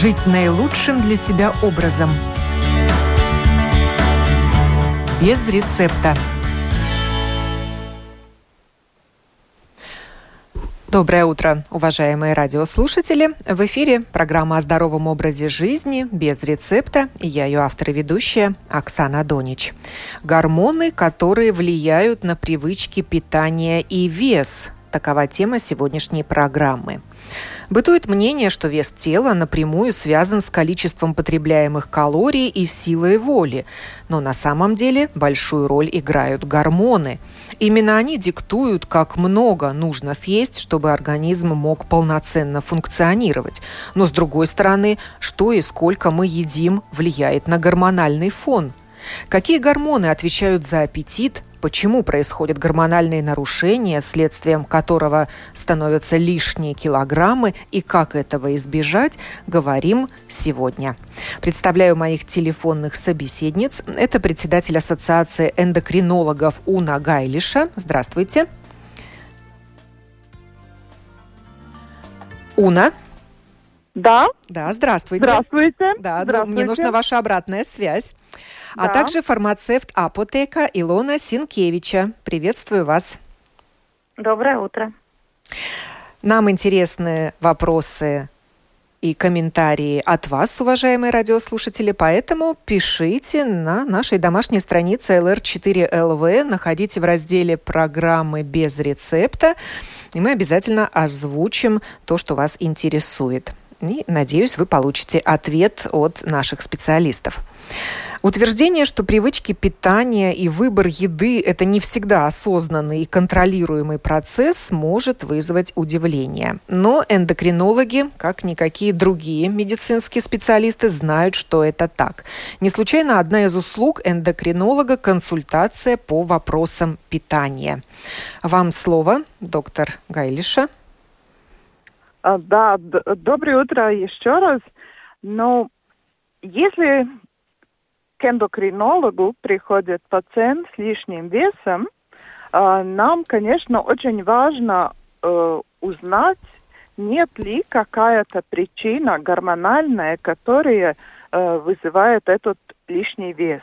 жить наилучшим для себя образом. Без рецепта. Доброе утро, уважаемые радиослушатели. В эфире программа о здоровом образе жизни без рецепта. И я ее автор и ведущая Оксана Донич. Гормоны, которые влияют на привычки питания и вес. Такова тема сегодняшней программы. Бытует мнение, что вес тела напрямую связан с количеством потребляемых калорий и силой воли. Но на самом деле большую роль играют гормоны. Именно они диктуют, как много нужно съесть, чтобы организм мог полноценно функционировать. Но с другой стороны, что и сколько мы едим влияет на гормональный фон. Какие гормоны отвечают за аппетит, почему происходят гормональные нарушения, следствием которого становятся лишние килограммы и как этого избежать, говорим сегодня. Представляю моих телефонных собеседниц. Это председатель Ассоциации эндокринологов Уна Гайлиша. Здравствуйте. Уна. Да. Да, здравствуйте. Здравствуйте. Да, здравствуйте. мне нужна ваша обратная связь а Да. также фармацевт Апотека Илона Синкевича. Приветствую вас. Доброе утро. Нам интересны вопросы и комментарии от вас, уважаемые радиослушатели, поэтому пишите на нашей домашней странице LR4LV, находите в разделе «Программы без рецепта», и мы обязательно озвучим то, что вас интересует. И, надеюсь, вы получите ответ от наших специалистов. Утверждение, что привычки питания и выбор еды – это не всегда осознанный и контролируемый процесс, может вызвать удивление. Но эндокринологи, как никакие другие медицинские специалисты, знают, что это так. Не случайно одна из услуг эндокринолога – консультация по вопросам питания. Вам слово, доктор Гайлиша. А, Да, доброе утро еще раз. Но если к эндокринологу приходит пациент с лишним весом, а, нам, конечно, очень важно э, узнать, нет ли какая-то причина гормональная, которая э, вызывает этот лишний вес.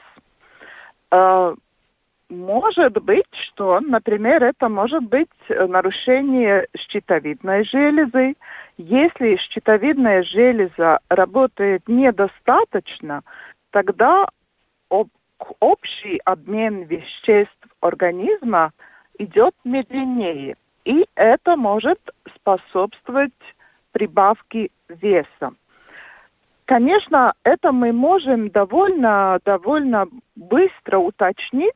Может быть, что, например, это может быть э, нарушение щитовидной железы. Если щитовидная железа работает недостаточно, тогда об- общий обмен веществ организма идет медленнее. И это может способствовать прибавке веса. Конечно, это мы можем довольно, довольно быстро уточнить,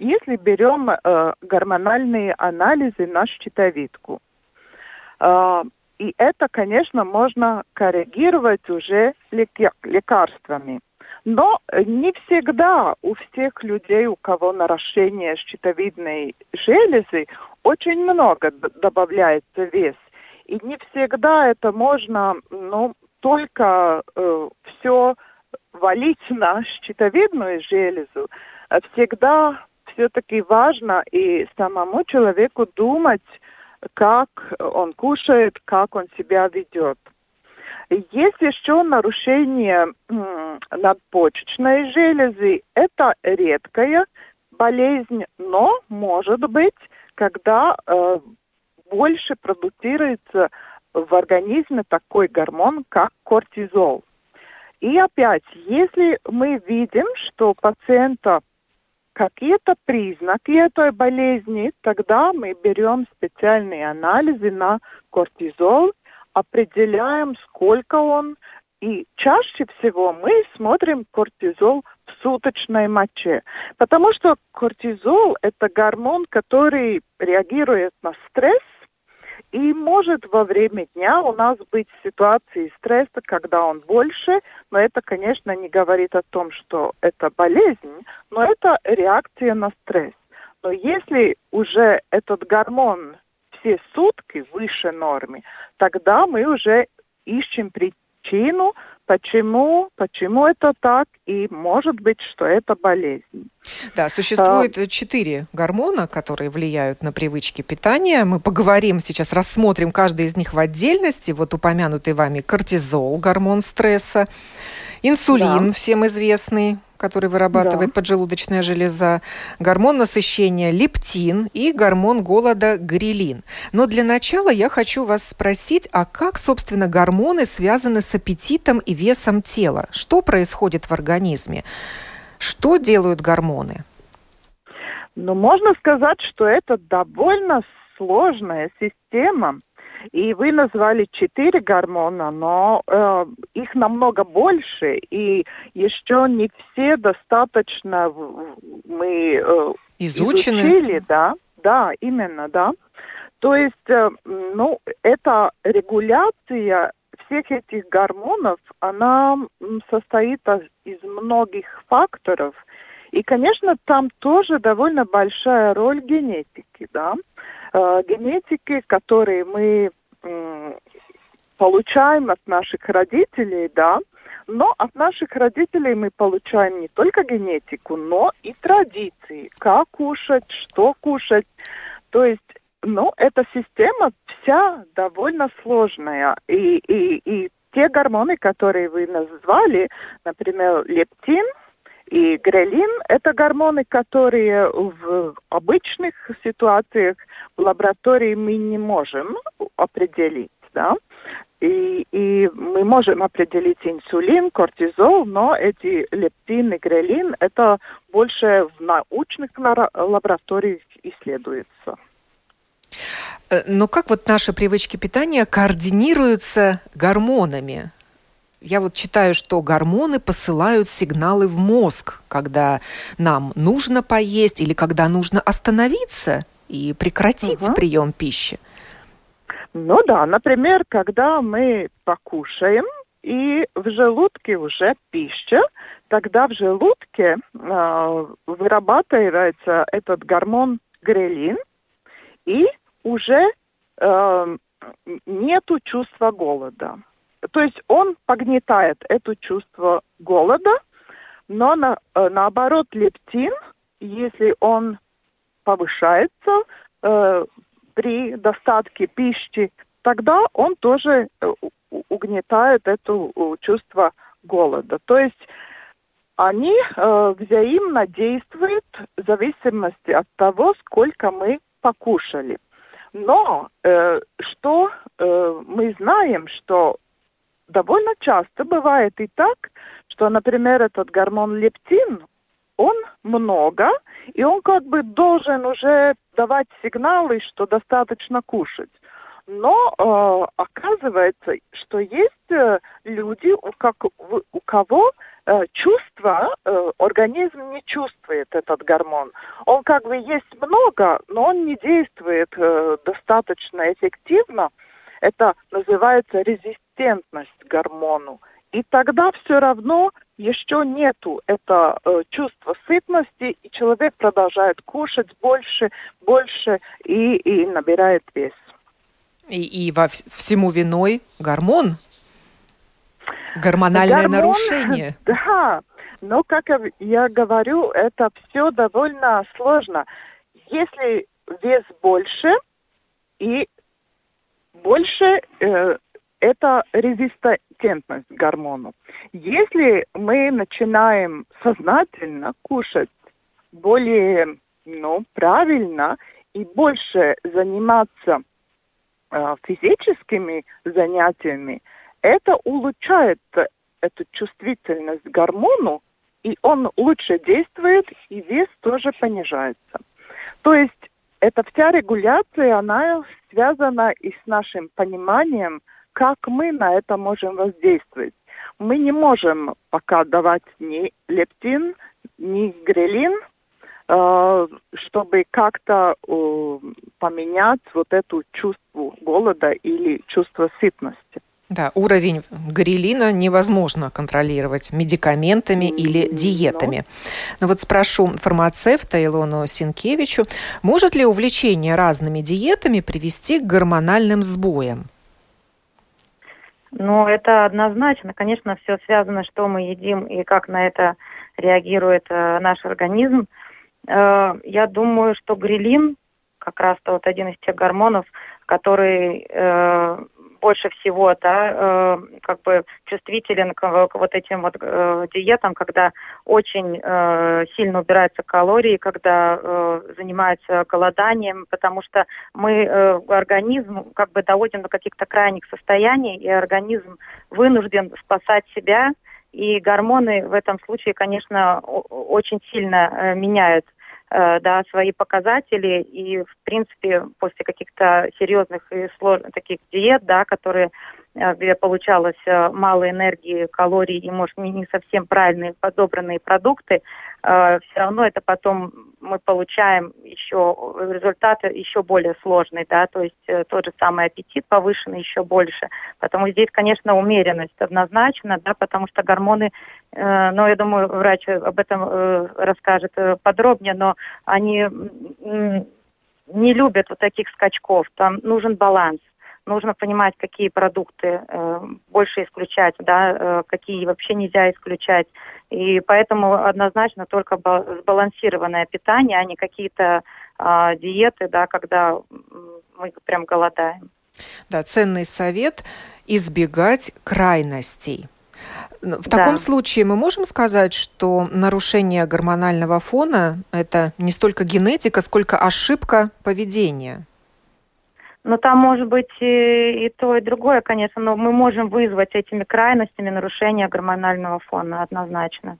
если берем э, гормональные анализы на щитовидку. Э, и это, конечно, можно коррегировать уже лек- лекарствами. Но не всегда у всех людей, у кого нарушение щитовидной железы, очень много добавляется вес. И не всегда это можно, ну, только все валить на щитовидную железу. Всегда все-таки важно и самому человеку думать, как он кушает, как он себя ведет. Есть еще нарушение надпочечной железы. Это редкая болезнь, но может быть, когда э, больше продуцируется в организме такой гормон, как кортизол. И опять, если мы видим, что пациента какие-то признаки этой болезни, тогда мы берем специальные анализы на кортизол, определяем, сколько он, и чаще всего мы смотрим кортизол в суточной моче, потому что кортизол – это гормон, который реагирует на стресс, и может во время дня у нас быть ситуации стресса, когда он больше, но это, конечно, не говорит о том, что это болезнь, но это реакция на стресс. Но если уже этот гормон все сутки выше нормы, тогда мы уже ищем причину, почему, почему это так, и может быть, что это болезнь. Да, существует а... четыре гормона, которые влияют на привычки питания. Мы поговорим сейчас, рассмотрим каждый из них в отдельности. Вот упомянутый вами кортизол, гормон стресса, инсулин, да. всем известный, который вырабатывает да. поджелудочная железа, гормон насыщения лептин и гормон голода грилин. Но для начала я хочу вас спросить, а как, собственно, гормоны связаны с аппетитом и весом тела? Что происходит в организме? Что делают гормоны? Ну, можно сказать, что это довольно сложная система. И вы назвали четыре гормона, но э, их намного больше, и еще не все достаточно мы э, Изучены. изучили, да, да, именно, да. То есть, э, ну, эта регуляция всех этих гормонов, она состоит из многих факторов. И, конечно, там тоже довольно большая роль генетики, да. Э, генетики, которые мы получаем от наших родителей, да, но от наших родителей мы получаем не только генетику, но и традиции, как кушать, что кушать. То есть, ну, эта система вся довольно сложная. И, и, и те гормоны, которые вы назвали, например, лептин – и грелин – это гормоны, которые в обычных ситуациях в лаборатории мы не можем определить. Да? И, и мы можем определить инсулин, кортизол, но эти лептин и грелин – это больше в научных лабораториях исследуется. Э, но как вот наши привычки питания координируются гормонами? Я вот читаю, что гормоны посылают сигналы в мозг, когда нам нужно поесть или когда нужно остановиться и прекратить угу. прием пищи. Ну да, например, когда мы покушаем, и в желудке уже пища, тогда в желудке э, вырабатывается этот гормон грелин, и уже э, нету чувства голода то есть он погнетает это чувство голода, но на, э, наоборот лептин, если он повышается э, при достатке пищи, тогда он тоже э, угнетает это чувство голода. То есть они э, взаимно действуют в зависимости от того, сколько мы покушали. Но э, что э, мы знаем, что довольно часто бывает и так, что, например, этот гормон лептин, он много, и он как бы должен уже давать сигналы, что достаточно кушать. Но э, оказывается, что есть э, люди, у, как, у кого э, чувство, э, организм не чувствует этот гормон. Он как бы есть много, но он не действует э, достаточно эффективно. Это называется резистентность к гормону. И тогда все равно еще нету это э, чувства сытности, и человек продолжает кушать больше, больше и, и набирает вес. И, и во всему виной гормон, гормональное гормон, нарушение. Да, но как я говорю, это все довольно сложно. Если вес больше и больше э, это резистентность к гормону. Если мы начинаем сознательно кушать более ну, правильно и больше заниматься э, физическими занятиями, это улучшает эту чувствительность к гормону, и он лучше действует, и вес тоже понижается. То есть эта вся регуляция, она связана и с нашим пониманием, как мы на это можем воздействовать. Мы не можем пока давать ни лептин, ни грелин, э, чтобы как-то э, поменять вот эту чувство голода или чувство сытности. Да, уровень грилина невозможно контролировать медикаментами или диетами. Но, ну. Но вот спрошу фармацевта Илону Синкевичу, может ли увлечение разными диетами привести к гормональным сбоям? Ну, это однозначно. Конечно, все связано, что мы едим и как на это реагирует э, наш организм. Э, я думаю, что грилин как раз-то вот один из тех гормонов, который э, больше всего, да, э, как бы чувствителен к, к вот этим вот э, диетам, когда очень э, сильно убираются калории, когда э, занимаются голоданием, потому что мы э, организм как бы доводим до каких-то крайних состояний, и организм вынужден спасать себя, и гормоны в этом случае, конечно, очень сильно э, меняют да, свои показатели. И, в принципе, после каких-то серьезных и сложных таких диет, да, которые Э, где получалось э, мало энергии, калорий и, может, не, совсем правильные подобранные продукты, э, все равно это потом мы получаем еще результаты еще более сложные, да, то есть тот же самый аппетит повышенный еще больше. Поэтому здесь, конечно, умеренность однозначно, да, потому что гормоны, ну, я думаю, врач об этом расскажет подробнее, но они не любят вот таких скачков, там нужен баланс нужно понимать, какие продукты э, больше исключать, да, э, какие вообще нельзя исключать. И поэтому однозначно только сбалансированное питание, а не какие-то э, диеты, да, когда мы прям голодаем. Да, ценный совет – избегать крайностей. В таком да. случае мы можем сказать, что нарушение гормонального фона – это не столько генетика, сколько ошибка поведения. Но там может быть и, и то, и другое, конечно, но мы можем вызвать этими крайностями нарушение гормонального фона однозначно.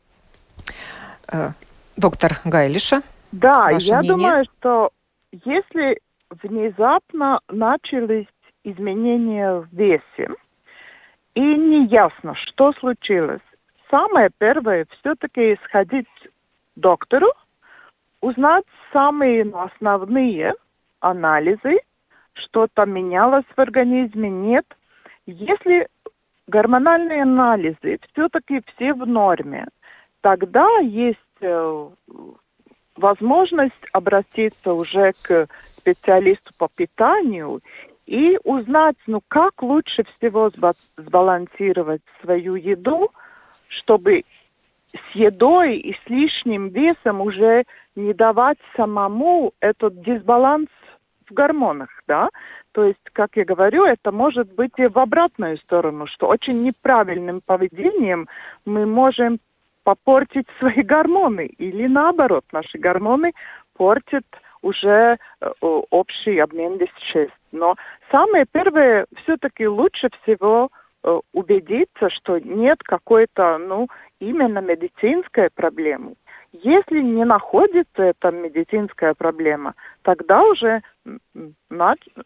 Э, доктор Гайлиша? Да, я мнение? думаю, что если внезапно начались изменения в весе, и не ясно, что случилось, самое первое все-таки сходить к доктору, узнать самые основные анализы, что-то менялось в организме, нет. Если гормональные анализы все-таки все в норме, тогда есть э, возможность обратиться уже к специалисту по питанию и узнать, ну как лучше всего сбалансировать свою еду, чтобы с едой и с лишним весом уже не давать самому этот дисбаланс в гормонах, да. То есть, как я говорю, это может быть и в обратную сторону, что очень неправильным поведением мы можем попортить свои гормоны, или наоборот, наши гормоны портят уже э, общий обмен веществ. Но самое первое, все-таки лучше всего э, убедиться, что нет какой-то, ну, именно медицинской проблемы. Если не находится эта медицинская проблема, тогда уже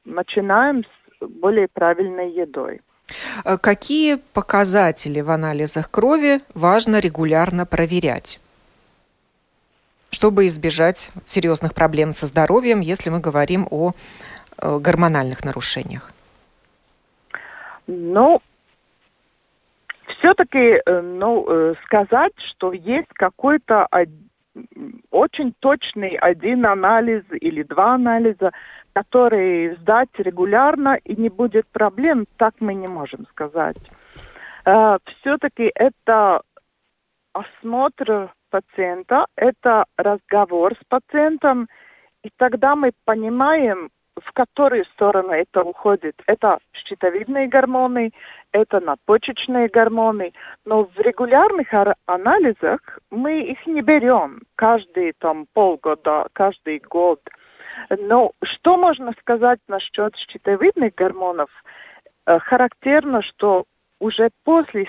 начинаем с более правильной едой. Э, какие показатели в анализах крови важно регулярно проверять? чтобы избежать серьезных проблем со здоровьем, если мы говорим о э, гормональных нарушениях? Ну, все-таки э, ну, э, сказать, что есть какой-то очень точный один анализ или два анализа, который сдать регулярно и не будет проблем, так мы не можем сказать. Э, все-таки это осмотр пациента, это разговор с пациентом, и тогда мы понимаем, в которую сторону это уходит. Это щитовидные гормоны, это надпочечные гормоны, но в регулярных анализах мы их не берем каждые там полгода, каждый год. Но что можно сказать насчет щитовидных гормонов? Э, характерно, что уже после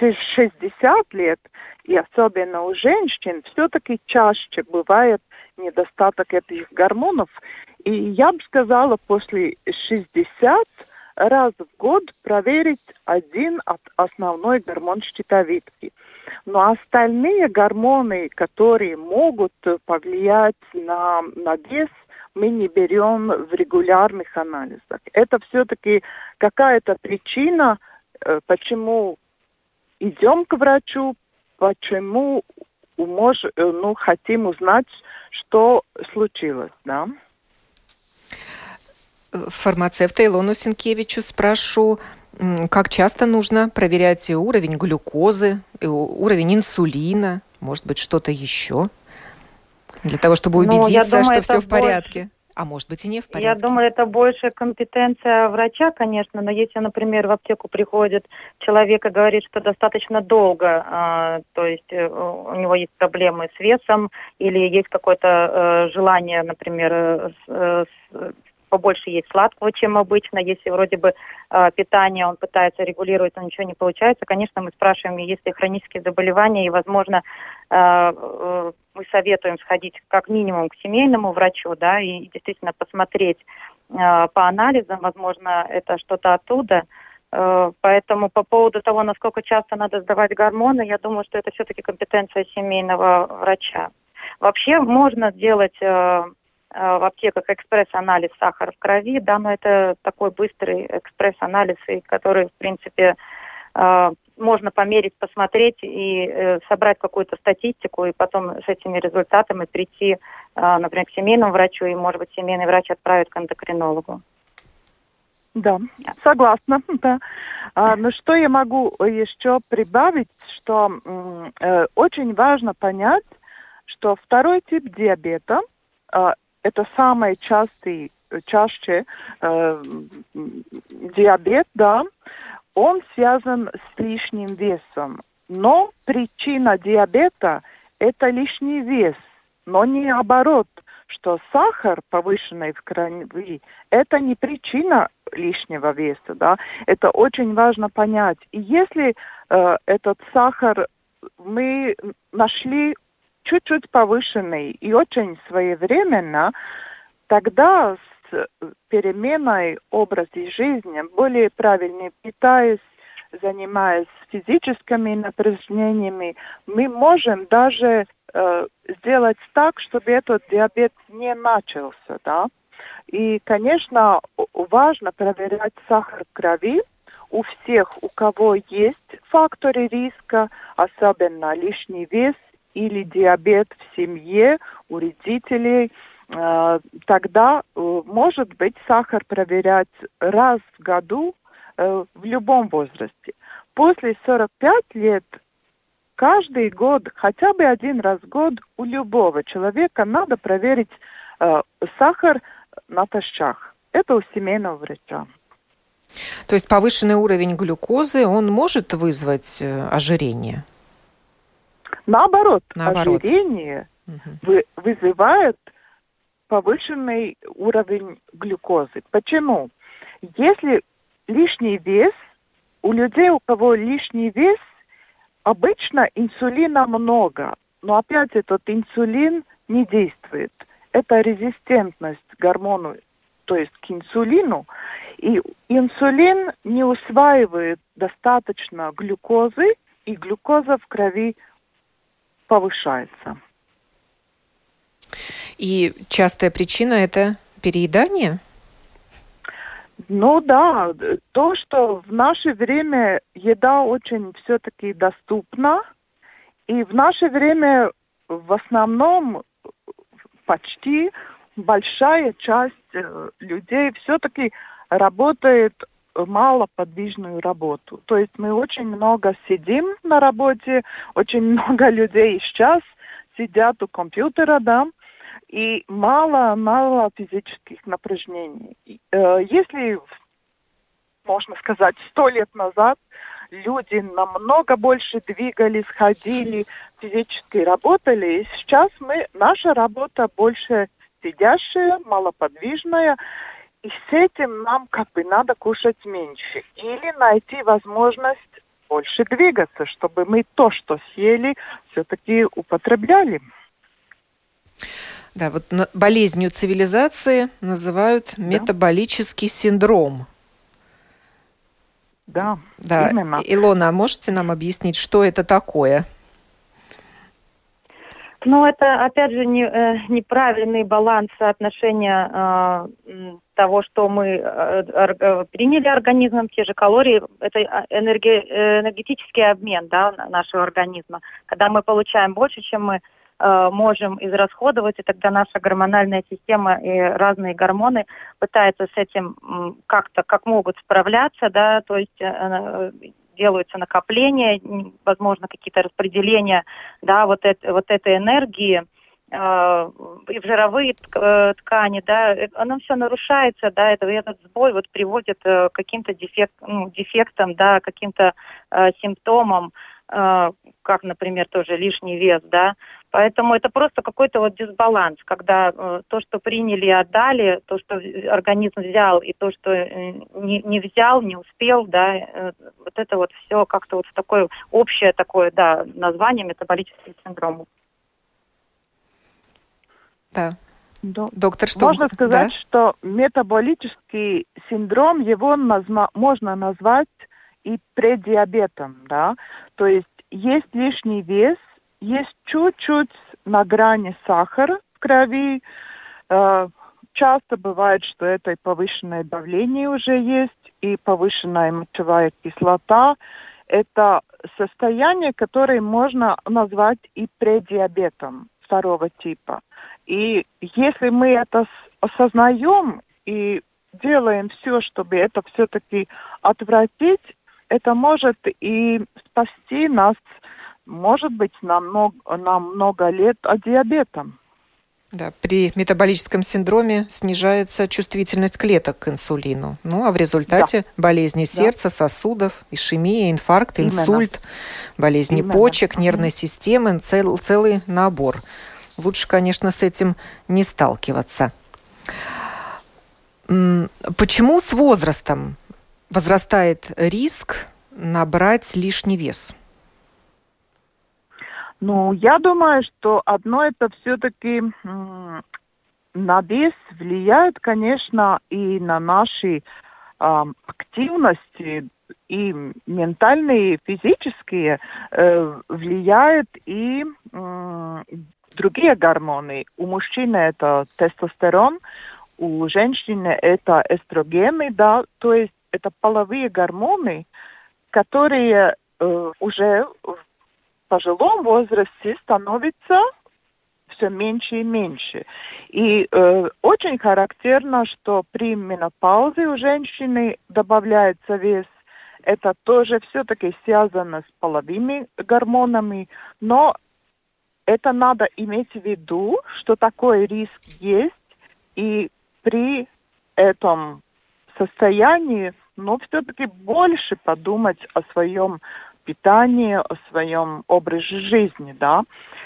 60 лет, и особенно у женщин, все-таки чаще бывает недостаток этих гормонов. И я бы сказала, после 60 раз в год проверить один от основной гормон щитовидки. Но остальные гормоны, которые могут повлиять на, на вес, мы не берем в регулярных анализах. Это все-таки какая-то причина, э, почему идем к врачу, почему мож, э, ну, хотим узнать, что случилось, да фармацевта Илону Сенкевичу спрошу, Как часто нужно проверять уровень глюкозы, уровень инсулина, может быть, что-то еще? Для того, чтобы ну, убедиться, ну, думаю, что все в порядке. Больше а может быть и не в порядке? Я думаю, это больше компетенция врача, конечно, но если, например, в аптеку приходит человек и говорит, что достаточно долго, э, то есть э, у него есть проблемы с весом или есть какое-то э, желание, например, э, с, э, побольше есть сладкого, чем обычно. Если вроде бы э, питание он пытается регулировать, но ничего не получается, конечно, мы спрашиваем, есть ли хронические заболевания, и, возможно, э, э, мы советуем сходить как минимум к семейному врачу, да, и действительно посмотреть э, по анализам, возможно, это что-то оттуда. Э, поэтому по поводу того, насколько часто надо сдавать гормоны, я думаю, что это все-таки компетенция семейного врача. Вообще можно сделать э, Э, в аптеках экспресс-анализ сахара в крови, да, но это такой быстрый экспресс-анализ, который, в принципе, э, можно померить, посмотреть и э, собрать какую-то статистику, и потом с этими результатами прийти, например, к семейному врачу, и, может быть, семейный врач отправит к эндокринологу. Да, согласна, да. А, но что я могу еще прибавить, что э, очень важно понять, что второй тип диабета э, это самый частый, чаще э, диабет, да, он связан с лишним весом. Но причина диабета – это лишний вес, но не наоборот, что сахар повышенный в крови – это не причина лишнего веса, да, это очень важно понять. И если э, этот сахар мы нашли чуть-чуть повышенный и очень своевременно, тогда с переменой образа жизни, более правильно питаясь, занимаясь физическими напряжениями, мы можем даже э, сделать так, чтобы этот диабет не начался, да. И, конечно, важно проверять сахар крови у всех, у кого есть факторы риска, особенно лишний вес или диабет в семье у родителей, э, тогда э, может быть сахар проверять раз в году э, в любом возрасте. После 45 лет каждый год, хотя бы один раз в год у любого человека надо проверить сахар натощак. Это у семейного врача. То есть повышенный уровень глюкозы, он может вызвать ожирение? Наоборот, Наоборот. ожирение угу. вызывает повышенный уровень глюкозы. Почему? Если лишний вес, у людей, у кого лишний вес, обычно инсулина много, но опять этот инсулин не действует. Это резистентность к гормону, то есть к инсулину. И инсулин не усваивает достаточно глюкозы, и глюкоза в крови повышается. И частая причина это переедание? Ну да, то, что в наше время еда очень все-таки доступна, и в наше время в основном почти большая часть э, людей все-таки работает малоподвижную работу. То есть мы очень много сидим на работе, очень много людей сейчас сидят у компьютера, да, и мало-мало физических напряжений. Э, если, можно сказать, сто лет назад люди намного больше двигались, ходили, физически работали, и сейчас мы, наша работа больше сидящая, малоподвижная, и с этим нам как бы надо кушать меньше. Или найти возможность больше двигаться, чтобы мы то, что съели, все-таки употребляли. Да, вот болезнью цивилизации называют да. метаболический синдром. Да, да. именно. Илона, а можете нам объяснить, что это такое? Ну, это, опять же, не, э, неправильный баланс соотношения э, того, что мы э, э, приняли организмом, те же калории, это энерги, энергетический обмен да, нашего организма. Когда мы получаем больше, чем мы э, можем израсходовать, и тогда наша гормональная система и разные гормоны пытаются с этим как-то, как могут справляться, да, то есть э, делаются накопления, возможно, какие-то распределения, да, вот, это, вот этой энергии, э, и в жировые э, ткани, да, оно все нарушается, да, это, этот сбой вот приводит э, к каким-то дефект, ну, дефектам, да, каким-то э, симптомам, э, как, например, тоже лишний вес, да, Поэтому это просто какой-то вот дисбаланс, когда э, то, что приняли и отдали, то, что организм взял, и то, что э, не, не взял, не успел, да, э, вот это вот все как-то вот в такое общее такое, да, название метаболический синдром. Да. До... Доктор, что... Можно сказать, да? что метаболический синдром, его назма... можно назвать и предиабетом, да, то есть есть лишний вес, есть чуть-чуть на грани сахара в крови. Э, часто бывает, что это и повышенное давление уже есть, и повышенная мочевая кислота. Это состояние, которое можно назвать и предиабетом второго типа. И если мы это осознаем и делаем все, чтобы это все-таки отвратить, это может и спасти нас может быть, на много, на много лет от диабета. Да, при метаболическом синдроме снижается чувствительность клеток к инсулину. Ну, а в результате да. болезни сердца, да. сосудов, ишемия, инфаркт, инсульт, Именно. болезни Именно. почек, нервной системы, цел, целый набор. Лучше, конечно, с этим не сталкиваться. Почему с возрастом возрастает риск набрать лишний вес? Ну, я думаю, что одно это все-таки на вес влияет, конечно, и на наши э, активности, и ментальные, и физические, э, влияет и э, другие гормоны. У мужчины это тестостерон, у женщины это эстрогены, да, то есть это половые гормоны, которые э, уже в пожилом возрасте становится все меньше и меньше. И э, очень характерно, что при менопаузе у женщины добавляется вес. Это тоже все-таки связано с половыми гормонами, но это надо иметь в виду, что такой риск есть, и при этом состоянии, но все-таки больше подумать о своем питании, о своем образе жизни, да.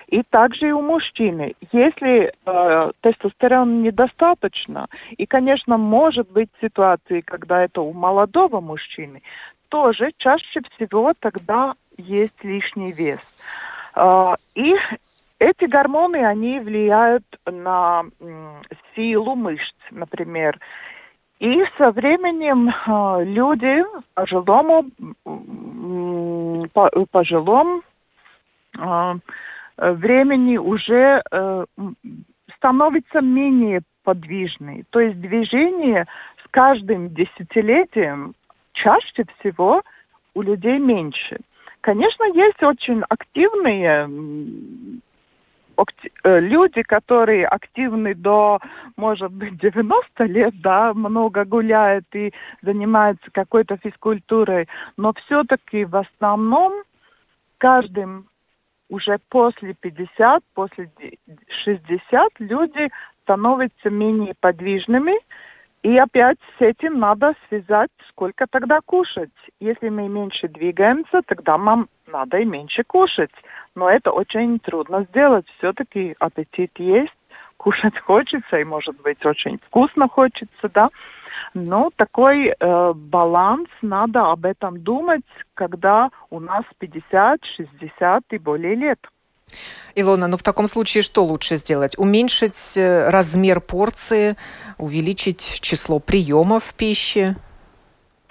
И также и у мужчины. Если э, тестостерона недостаточно, и, конечно, может быть ситуации, когда это у молодого мужчины, тоже чаще всего тогда есть лишний вес. Э, и эти гормоны, они влияют на силу мышц, например. И со временем э, люди пожилому, по, пожилом э, времени уже э, становятся менее подвижны. То есть движение с каждым десятилетием чаще всего у людей меньше. Конечно, есть очень активные люди, которые активны до, может быть, 90 лет, да, много гуляют и занимаются какой-то физкультурой, но все-таки в основном каждым уже после 50, после 60 люди становятся менее подвижными, и опять с этим надо связать, сколько тогда кушать. Если мы меньше двигаемся, тогда нам надо и меньше кушать. Но это очень трудно сделать. Все-таки аппетит есть, кушать хочется, и, может быть, очень вкусно хочется, да. Но такой э, баланс, надо об этом думать, когда у нас 50, 60 и более лет. Илона, ну в таком случае что лучше сделать? Уменьшить э, размер порции, увеличить число приемов пищи?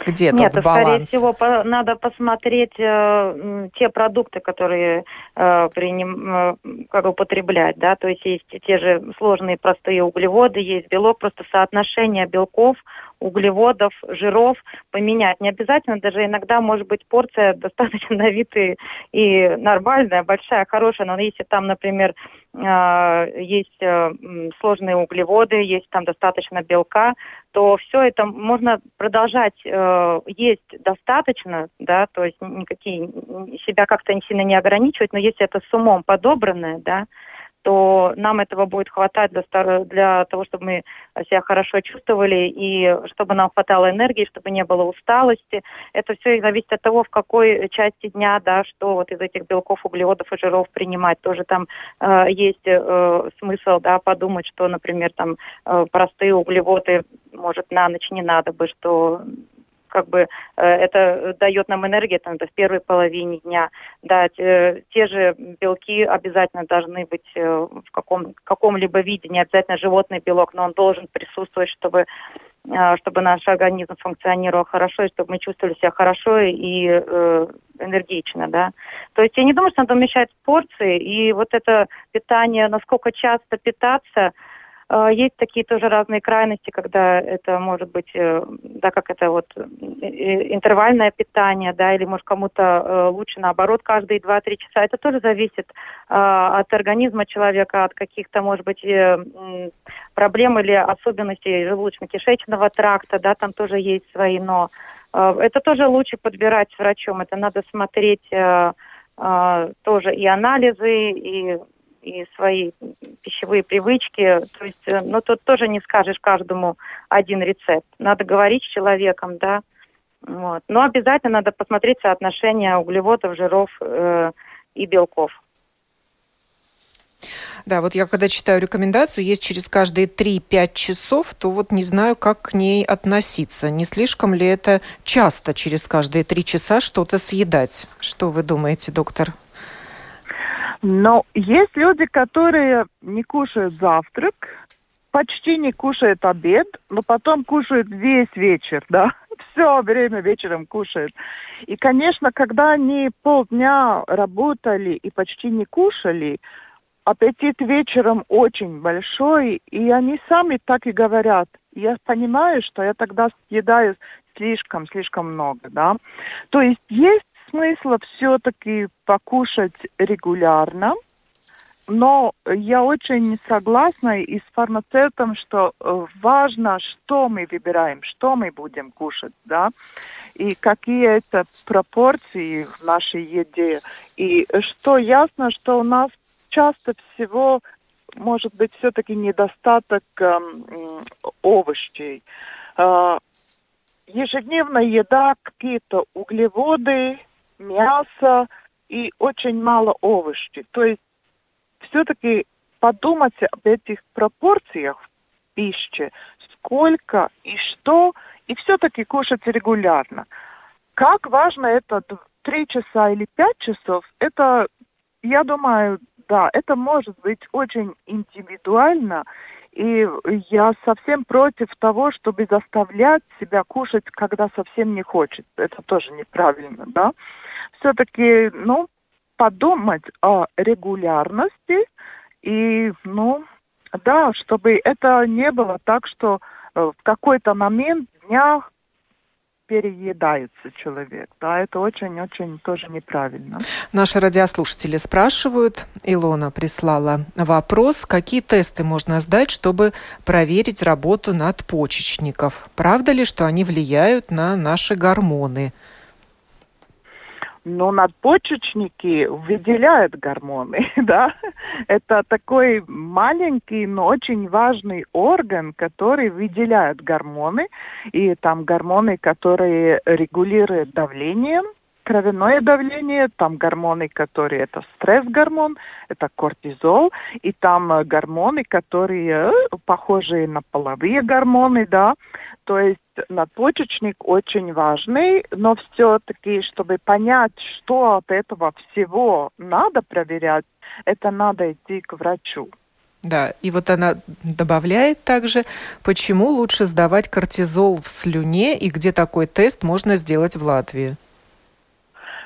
Где Нет, тут баланс? скорее всего, по, надо посмотреть э, те продукты, которые э, приним, э, как употреблять, да, то есть есть те же сложные простые углеводы, есть белок, просто соотношение белков углеводов, жиров поменять. Не обязательно, даже иногда может быть порция достаточно на вид и, и нормальная, большая, хорошая, но если там, например, э, есть э, сложные углеводы, есть там достаточно белка, то все это можно продолжать э, есть достаточно, да, то есть никакие себя как-то сильно не ограничивать, но если это с умом подобранное, да, то нам этого будет хватать для, для того, чтобы мы себя хорошо чувствовали и чтобы нам хватало энергии, чтобы не было усталости. Это все зависит от того, в какой части дня, да, что вот из этих белков, углеводов и жиров принимать. Тоже там э, есть э, смысл, да, подумать, что, например, там э, простые углеводы, может, на ночь не надо бы, что как бы э, это дает нам энергию там, в первой половине дня. Да, те, те же белки обязательно должны быть э, в каком, каком-либо виде, не обязательно животный белок, но он должен присутствовать, чтобы э, чтобы наш организм функционировал хорошо, и чтобы мы чувствовали себя хорошо и э, энергично, да. То есть я не думаю, что надо уменьшать порции, и вот это питание, насколько часто питаться – есть такие тоже разные крайности, когда это может быть, э, да, как это вот э, интервальное питание, да, или может кому-то лучше наоборот каждые 2-3 часа. Это тоже зависит от организма человека, от каких-то, может быть, проблем или особенностей желудочно-кишечного тракта, да, там тоже есть свои, но это тоже лучше подбирать с врачом. Это надо смотреть тоже и анализы, и и свои пищевые привычки. То есть, ну, тут тоже не скажешь каждому один рецепт. Надо говорить с человеком, да. Вот. Но обязательно надо посмотреть соотношение углеводов, жиров э, и белков. Да, вот я когда читаю рекомендацию, есть через каждые 3-5 часов, то вот не знаю, как к ней относиться. Не слишком ли это часто через каждые 3 часа что-то съедать? Что вы думаете, доктор? Но есть люди, которые не кушают завтрак, почти не кушают обед, но потом кушают весь вечер, да, все время вечером кушают. И, конечно, когда они полдня работали и почти не кушали, аппетит вечером очень большой, и они сами так и говорят. Я понимаю, что я тогда съедаю слишком, слишком много, да. То есть есть смысла все-таки покушать регулярно, но я очень согласна и с фармацевтом, что э, важно, что мы выбираем, что мы будем кушать, да, и какие это пропорции в нашей еде. И что ясно, что у нас часто всего может быть все-таки недостаток э, овощей. Э, ежедневная еда, какие-то углеводы, мясо и очень мало овощей. То есть все-таки подумать об этих пропорциях пищи, сколько и что, и все-таки кушать регулярно. Как важно это три часа или пять часов, это, я думаю, да, это может быть очень индивидуально, и я совсем против того, чтобы заставлять себя кушать, когда совсем не хочет. Это тоже неправильно, да. Все-таки, ну, подумать о регулярности и, ну, да, чтобы это не было так, что э, в какой-то момент дня переедается человек. Да, это очень-очень тоже неправильно. Наши радиослушатели спрашивают, Илона прислала вопрос, какие тесты можно сдать, чтобы проверить работу надпочечников? Правда ли, что они влияют на наши гормоны? Но надпочечники выделяют гормоны, да. Это такой маленький, но очень важный орган, который выделяет гормоны. И там гормоны, которые регулируют давление, кровяное давление, там гормоны, которые это стресс-гормон, это кортизол, и там гормоны, которые э, похожи на половые гормоны, да, то есть надпочечник очень важный, но все-таки, чтобы понять, что от этого всего надо проверять, это надо идти к врачу. Да, и вот она добавляет также, почему лучше сдавать кортизол в слюне и где такой тест можно сделать в Латвии.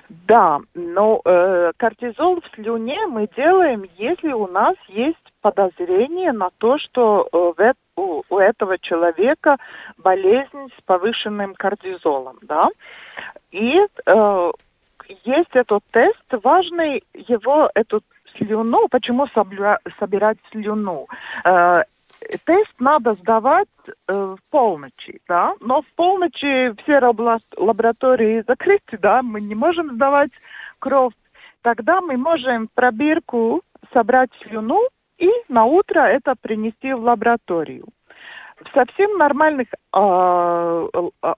Да, но э, кортизол в слюне мы делаем, если у нас есть подозрение на то, что э, у, у этого человека болезнь с повышенным кортизолом, да. И э, есть этот тест, важный его, эту слюну, почему собля, собирать слюну? Э, тест надо сдавать э, в полночи, да, но в полночи все лаборатории закрыты, да, мы не можем сдавать кровь. Тогда мы можем пробирку собрать слюну и на утро это принести в лабораторию. В совсем нормальных э,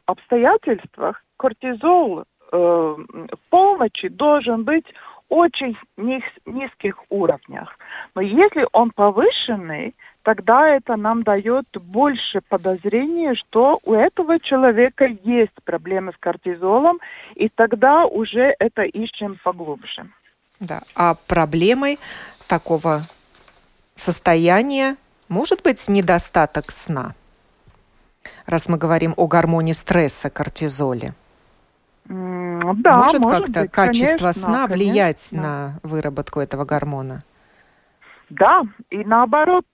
обстоятельствах кортизол э, в полночи должен быть очень низ, низких уровнях. Но если он повышенный, тогда это нам дает больше подозрения, что у этого человека есть проблемы с кортизолом, и тогда уже это ищем поглубже. Да, а проблемой такого состояния может быть недостаток сна, раз мы говорим о гормоне стресса, кортизоле. Да, может, может как-то качество конечно, сна влиять конечно. на выработку этого гормона? Да, и наоборот,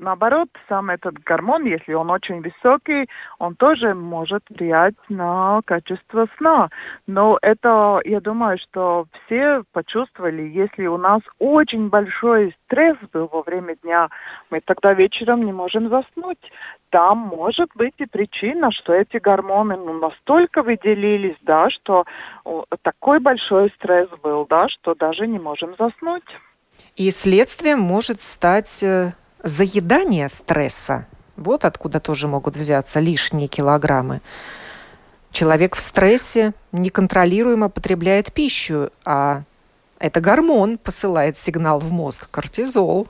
наоборот, сам этот гормон, если он очень высокий, он тоже может влиять на качество сна. Но это, я думаю, что все почувствовали, если у нас очень большой стресс был во время дня, мы тогда вечером не можем заснуть. Там может быть и причина, что эти гормоны ну, настолько выделились, да, что такой большой стресс был, да, что даже не можем заснуть. И следствием может стать э, заедание стресса. Вот откуда тоже могут взяться лишние килограммы. Человек в стрессе неконтролируемо потребляет пищу, а это гормон посылает сигнал в мозг, кортизол.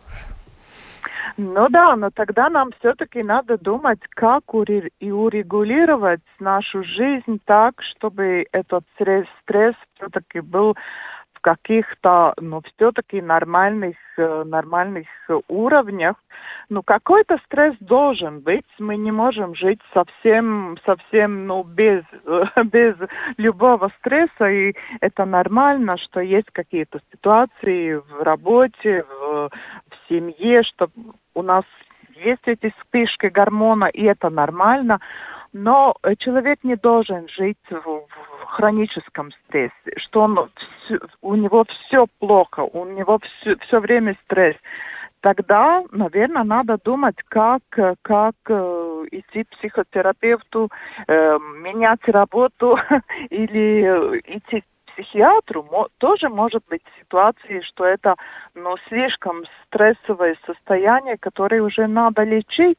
Ну да, но тогда нам все-таки надо думать, как и урегулировать нашу жизнь так, чтобы этот стресс, стресс все-таки был каких-то, ну, все-таки нормальных, э, нормальных уровнях. Ну, какой-то стресс должен быть. Мы не можем жить совсем, совсем, ну, без, без любого стресса. И это нормально, что есть какие-то ситуации в работе, в, в семье, что у нас есть эти вспышки гормона, и это нормально. Но человек не должен жить в, в хроническом стрессе, что он, у него все плохо, у него все, все время стресс, тогда, наверное, надо думать, как, как э, идти психотерапевту, э, менять работу или идти к психиатру. Мо, тоже может быть ситуации, что это ну, слишком стрессовое состояние, которое уже надо лечить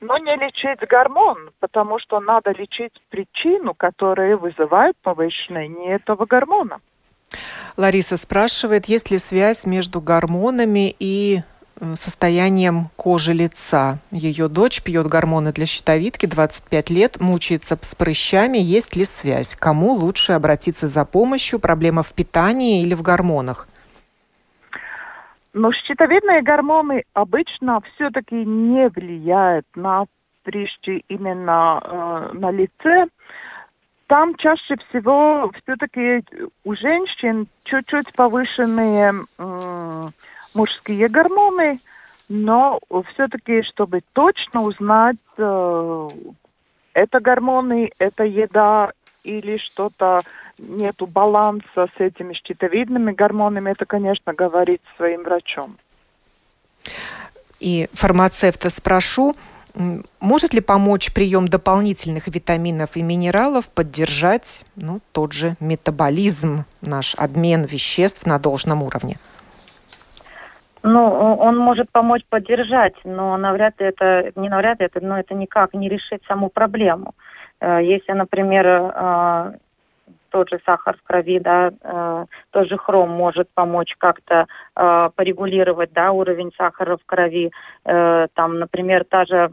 но не лечить гормон, потому что надо лечить причину, которая вызывает повышение этого гормона. Лариса спрашивает, есть ли связь между гормонами и э, состоянием кожи лица. Ее дочь пьет гормоны для щитовидки, 25 лет, мучается с прыщами. Есть ли связь? Кому лучше обратиться за помощью? Проблема в питании или в гормонах? Но щитовидные гормоны обычно все-таки не влияют на прыщи именно э, на лице. Там чаще всего все-таки у женщин чуть-чуть повышенные э, мужские гормоны, но все-таки, чтобы точно узнать, э, это гормоны, это еда или что-то нету баланса с этими щитовидными гормонами, это, конечно, говорить своим врачом. И фармацевта спрошу, может ли помочь прием дополнительных витаминов и минералов поддержать ну, тот же метаболизм, наш обмен веществ на должном уровне? Ну, он может помочь поддержать, но навряд ли это, не навряд ли это, но это никак не решит саму проблему. Э, если, например, э, тот же сахар в крови, да, э, тот же хром может помочь как-то э, порегулировать, да, уровень сахара в крови. Э, там, например, та же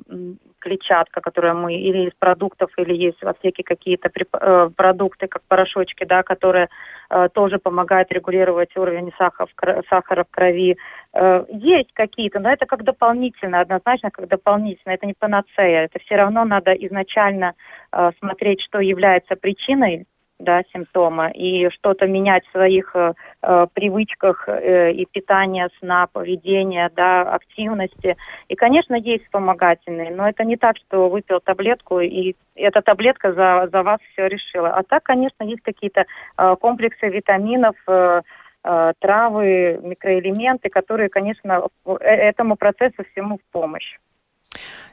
клетчатка, которую мы или из продуктов, или есть в аптеке какие-то э, продукты, как порошочки, да, которые э, тоже помогают регулировать уровень сахара в, сахара в крови. Э, есть какие-то, но это как дополнительно, однозначно как дополнительно, это не панацея. Это все равно надо изначально э, смотреть, что является причиной да, симптома, и что-то менять в своих э, э, привычках э, и питания, сна, поведения, да, активности. И, конечно, есть вспомогательные, но это не так, что выпил таблетку, и эта таблетка за, за вас все решила. А так, конечно, есть какие-то э, комплексы витаминов, э, э, травы, микроэлементы, которые, конечно, э, этому процессу всему в помощь.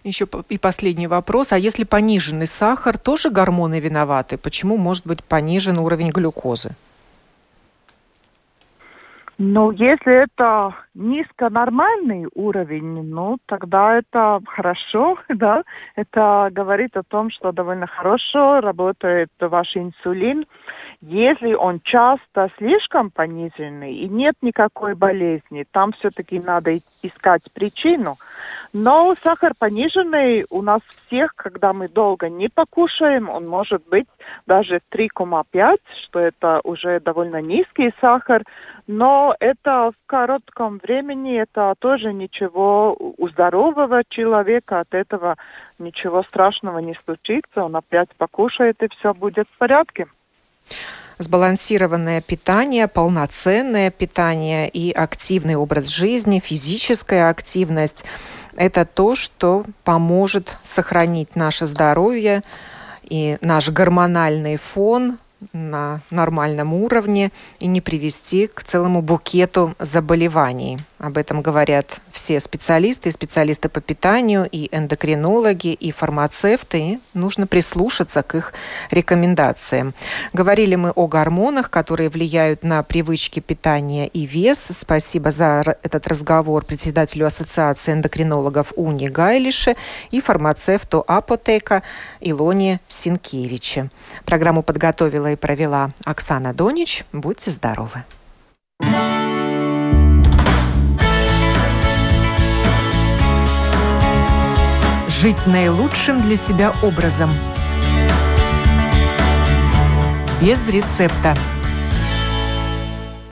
Еще и последний вопрос. А если пониженный сахар, тоже гормоны виноваты? Почему может быть понижен уровень глюкозы? Ну, если это низконормальный уровень, ну, тогда это хорошо, да. Это говорит о том, что довольно хорошо работает ваш инсулин. Если он часто слишком пониженный и нет никакой болезни, там все-таки надо искать причину. Но сахар пониженный у нас всех, когда мы долго не покушаем, он может быть даже 3,5, что это уже довольно низкий сахар, но это в коротком времени, это тоже ничего у здорового человека, от этого ничего страшного не случится, он опять покушает и все будет в порядке сбалансированное питание, полноценное питание и активный образ жизни, физическая активность – это то, что поможет сохранить наше здоровье и наш гормональный фон на нормальном уровне и не привести к целому букету заболеваний. Об этом говорят все специалисты, специалисты по питанию, и эндокринологи, и фармацевты. И нужно прислушаться к их рекомендациям. Говорили мы о гормонах, которые влияют на привычки питания и вес. Спасибо за этот разговор председателю Ассоциации эндокринологов Уни Гайлише и фармацевту Апотека Илоне Синкевиче. Программу подготовила и провела Оксана Донич. Будьте здоровы! Жить наилучшим для себя образом. Без рецепта.